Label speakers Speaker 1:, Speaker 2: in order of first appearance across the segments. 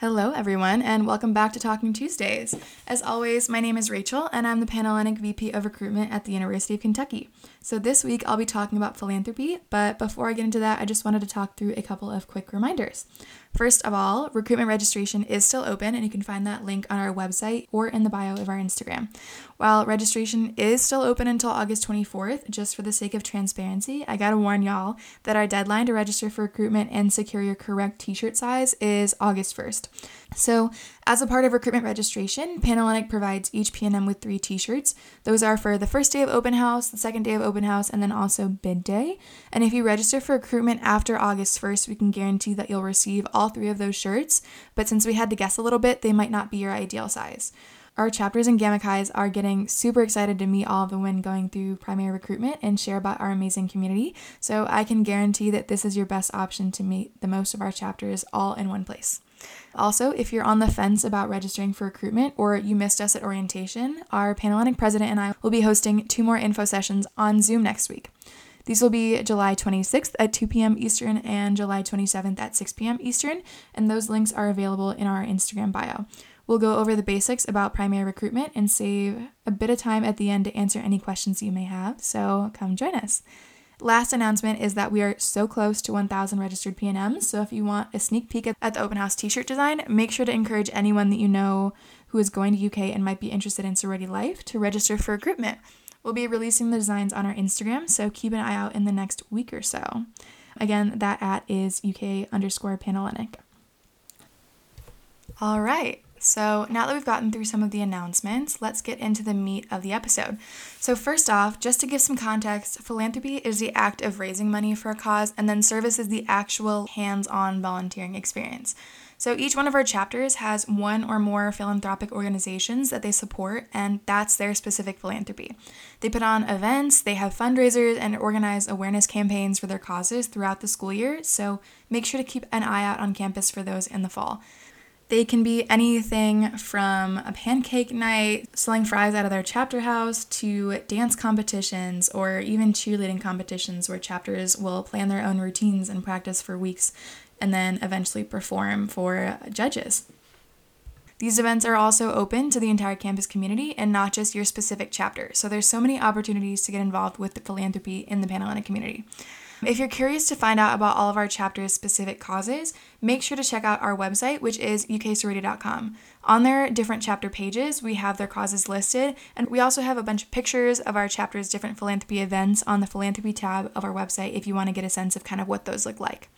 Speaker 1: Hello, everyone, and welcome back to Talking Tuesdays. As always, my name is Rachel, and I'm the Panhellenic VP of Recruitment at the University of Kentucky. So, this week I'll be talking about philanthropy, but before I get into that, I just wanted to talk through a couple of quick reminders. First of all, recruitment registration is still open, and you can find that link on our website or in the bio of our Instagram. While registration is still open until August 24th, just for the sake of transparency, I gotta warn y'all that our deadline to register for recruitment and secure your correct t shirt size is August 1st. So, as a part of recruitment registration, Panhellenic provides each PNM with three t shirts. Those are for the first day of open house, the second day of open house, and then also bid day. And if you register for recruitment after August 1st, we can guarantee that you'll receive all three of those shirts. But since we had to guess a little bit, they might not be your ideal size. Our chapters and Gamma Chi's are getting super excited to meet all of the women going through primary recruitment and share about our amazing community. So I can guarantee that this is your best option to meet the most of our chapters all in one place. Also, if you're on the fence about registering for recruitment or you missed us at orientation, our Panhellenic president and I will be hosting two more info sessions on Zoom next week. These will be July 26th at 2 p.m. Eastern and July 27th at 6 p.m. Eastern, and those links are available in our Instagram bio. We'll go over the basics about primary recruitment and save a bit of time at the end to answer any questions you may have, so come join us. Last announcement is that we are so close to 1,000 registered PNMs. So if you want a sneak peek at the open house t shirt design, make sure to encourage anyone that you know who is going to UK and might be interested in sorority life to register for recruitment. We'll be releasing the designs on our Instagram, so keep an eye out in the next week or so. Again, that at is UK underscore Panhellenic. All right. So, now that we've gotten through some of the announcements, let's get into the meat of the episode. So, first off, just to give some context, philanthropy is the act of raising money for a cause, and then service is the actual hands on volunteering experience. So, each one of our chapters has one or more philanthropic organizations that they support, and that's their specific philanthropy. They put on events, they have fundraisers, and organize awareness campaigns for their causes throughout the school year, so make sure to keep an eye out on campus for those in the fall. They can be anything from a pancake night, selling fries out of their chapter house, to dance competitions or even cheerleading competitions where chapters will plan their own routines and practice for weeks and then eventually perform for judges. These events are also open to the entire campus community and not just your specific chapter. So there's so many opportunities to get involved with the philanthropy in the Panhellenic community. If you're curious to find out about all of our chapter's specific causes, make sure to check out our website, which is uksorority.com. On their different chapter pages, we have their causes listed, and we also have a bunch of pictures of our chapter's different philanthropy events on the philanthropy tab of our website if you want to get a sense of kind of what those look like.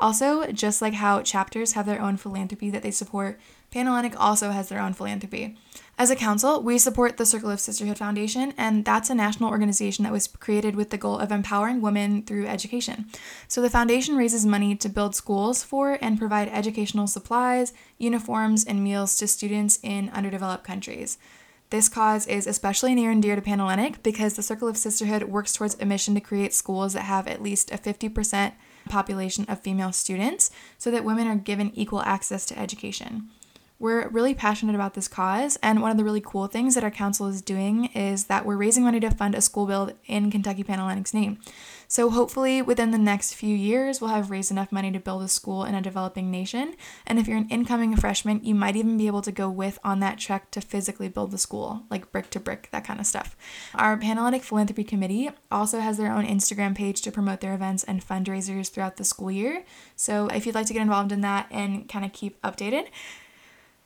Speaker 1: Also, just like how chapters have their own philanthropy that they support, Panhellenic also has their own philanthropy. As a council, we support the Circle of Sisterhood Foundation, and that's a national organization that was created with the goal of empowering women through education. So the foundation raises money to build schools for and provide educational supplies, uniforms, and meals to students in underdeveloped countries. This cause is especially near and dear to Panhellenic because the Circle of Sisterhood works towards a mission to create schools that have at least a 50% population of female students so that women are given equal access to education. We're really passionate about this cause, and one of the really cool things that our council is doing is that we're raising money to fund a school build in Kentucky Panhellenic's name. So, hopefully, within the next few years, we'll have raised enough money to build a school in a developing nation. And if you're an incoming freshman, you might even be able to go with on that trek to physically build the school, like brick to brick, that kind of stuff. Our Panhellenic Philanthropy Committee also has their own Instagram page to promote their events and fundraisers throughout the school year. So, if you'd like to get involved in that and kind of keep updated,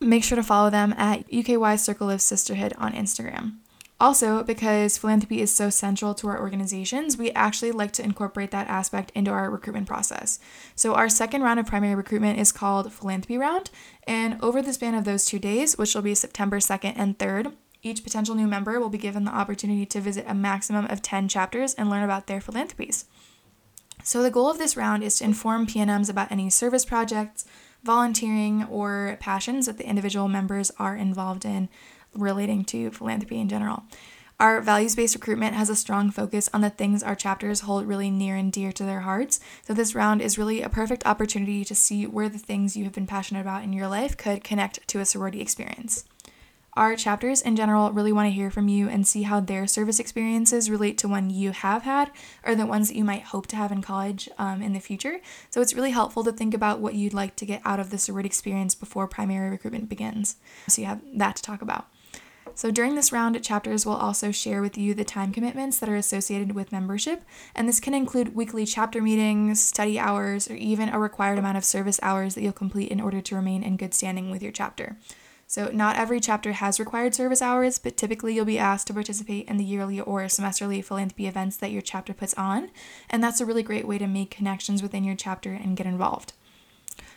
Speaker 1: make sure to follow them at UKY Circle of Sisterhood on Instagram. Also, because philanthropy is so central to our organizations, we actually like to incorporate that aspect into our recruitment process. So, our second round of primary recruitment is called Philanthropy Round, and over the span of those two days, which will be September 2nd and 3rd, each potential new member will be given the opportunity to visit a maximum of 10 chapters and learn about their philanthropies. So, the goal of this round is to inform PNMs about any service projects, volunteering, or passions that the individual members are involved in relating to philanthropy in general. Our values based recruitment has a strong focus on the things our chapters hold really near and dear to their hearts. So, this round is really a perfect opportunity to see where the things you have been passionate about in your life could connect to a sorority experience. Our chapters in general really want to hear from you and see how their service experiences relate to one you have had or the ones that you might hope to have in college um, in the future. So it's really helpful to think about what you'd like to get out of the sorority experience before primary recruitment begins. So you have that to talk about. So during this round, chapters will also share with you the time commitments that are associated with membership, and this can include weekly chapter meetings, study hours, or even a required amount of service hours that you'll complete in order to remain in good standing with your chapter. So, not every chapter has required service hours, but typically you'll be asked to participate in the yearly or semesterly philanthropy events that your chapter puts on, and that's a really great way to make connections within your chapter and get involved.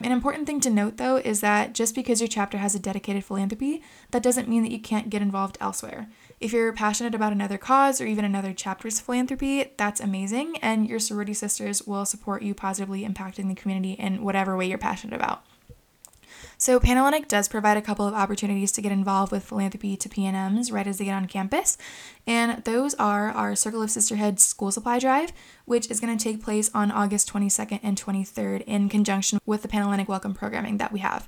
Speaker 1: An important thing to note though is that just because your chapter has a dedicated philanthropy, that doesn't mean that you can't get involved elsewhere. If you're passionate about another cause or even another chapter's philanthropy, that's amazing, and your sorority sisters will support you positively impacting the community in whatever way you're passionate about. So Panhellenic does provide a couple of opportunities to get involved with philanthropy to PNMs right as they get on campus, and those are our Circle of Sisterhood School Supply Drive, which is going to take place on August 22nd and 23rd in conjunction with the Panhellenic Welcome programming that we have.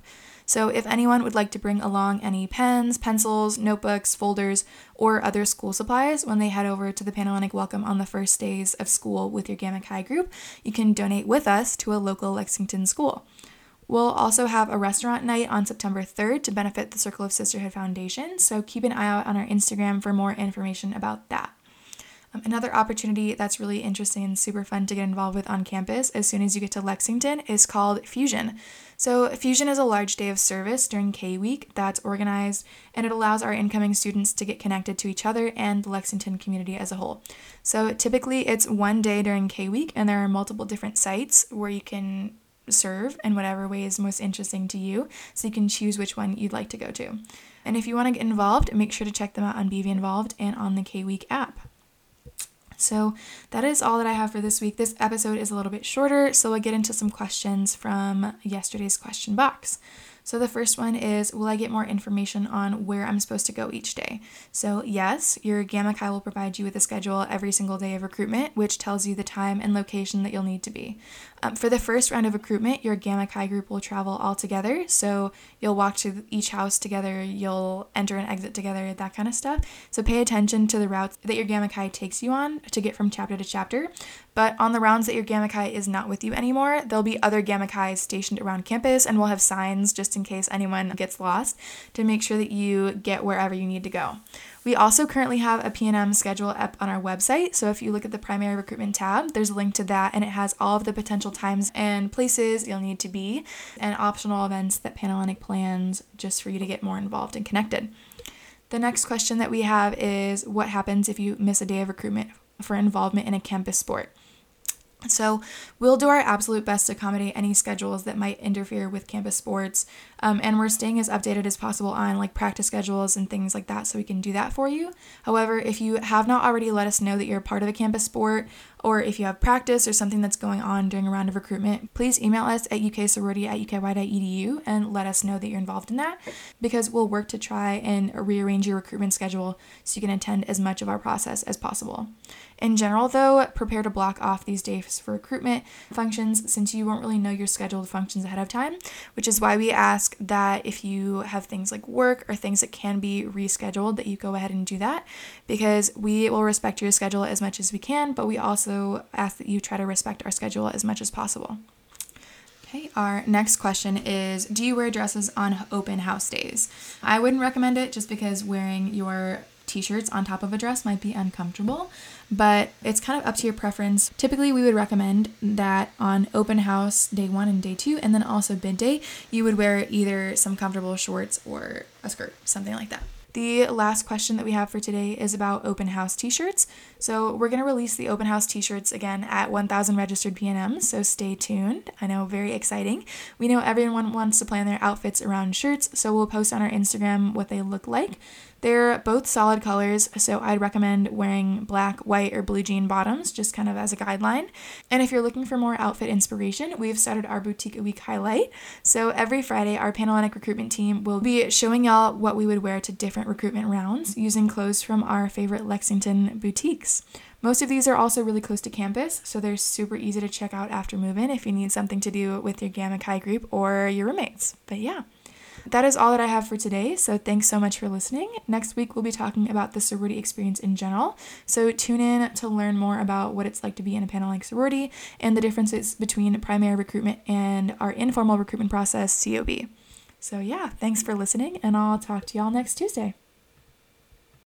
Speaker 1: So, if anyone would like to bring along any pens, pencils, notebooks, folders, or other school supplies when they head over to the Panhellenic Welcome on the first days of school with your Gamma Chi group, you can donate with us to a local Lexington school. We'll also have a restaurant night on September 3rd to benefit the Circle of Sisterhood Foundation, so keep an eye out on our Instagram for more information about that. Um, another opportunity that's really interesting and super fun to get involved with on campus as soon as you get to Lexington is called Fusion. So, Fusion is a large day of service during K Week that's organized and it allows our incoming students to get connected to each other and the Lexington community as a whole. So, typically it's one day during K Week and there are multiple different sites where you can serve in whatever way is most interesting to you, so you can choose which one you'd like to go to. And if you want to get involved, make sure to check them out on BBNvolved and on the K Week app. So that is all that I have for this week. This episode is a little bit shorter, so we'll get into some questions from yesterday's question box. So the first one is Will I get more information on where I'm supposed to go each day? So, yes, your Gamma Chi will provide you with a schedule every single day of recruitment, which tells you the time and location that you'll need to be. Um, for the first round of recruitment, your Gamma Chi group will travel all together. So, you'll walk to each house together, you'll enter and exit together, that kind of stuff. So, pay attention to the routes that your Gamma Chi takes you on to get from chapter to chapter. But on the rounds that your Gamma Chi is not with you anymore, there'll be other Gamma Chis stationed around campus, and we'll have signs just in case anyone gets lost to make sure that you get wherever you need to go. We also currently have a PNM schedule up on our website, so if you look at the primary recruitment tab, there's a link to that, and it has all of the potential times and places you'll need to be, and optional events that Panhellenic plans just for you to get more involved and connected. The next question that we have is what happens if you miss a day of recruitment for involvement in a campus sport? So, we'll do our absolute best to accommodate any schedules that might interfere with campus sports. Um, and we're staying as updated as possible on like practice schedules and things like that so we can do that for you. However, if you have not already let us know that you're a part of a campus sport or if you have practice or something that's going on during a round of recruitment, please email us at uksorority at uky.edu and let us know that you're involved in that because we'll work to try and rearrange your recruitment schedule so you can attend as much of our process as possible. In general, though, prepare to block off these days for recruitment functions since you won't really know your scheduled functions ahead of time, which is why we ask that if you have things like work or things that can be rescheduled, that you go ahead and do that because we will respect your schedule as much as we can, but we also ask that you try to respect our schedule as much as possible. Okay, our next question is Do you wear dresses on open house days? I wouldn't recommend it just because wearing your t shirts on top of a dress might be uncomfortable, but it's kind of up to your preference. Typically, we would recommend that on open house day one and day two, and then also bid day, you would wear either some comfortable shorts or a skirt, something like that. The last question that we have for today is about open house t shirts. So, we're going to release the open house t shirts again at 1,000 registered PNMs, so stay tuned. I know, very exciting. We know everyone wants to plan their outfits around shirts, so we'll post on our Instagram what they look like. They're both solid colors, so I'd recommend wearing black, white, or blue jean bottoms just kind of as a guideline. And if you're looking for more outfit inspiration, we've started our Boutique a Week highlight. So every Friday, our Panhellenic recruitment team will be showing y'all what we would wear to different recruitment rounds using clothes from our favorite Lexington boutiques. Most of these are also really close to campus, so they're super easy to check out after move in if you need something to do with your Gamma Chi group or your roommates. But yeah. That is all that I have for today. So thanks so much for listening. Next week, we'll be talking about the sorority experience in general. So tune in to learn more about what it's like to be in a Panhellenic sorority and the differences between primary recruitment and our informal recruitment process, COB. So, yeah, thanks for listening, and I'll talk to y'all next Tuesday.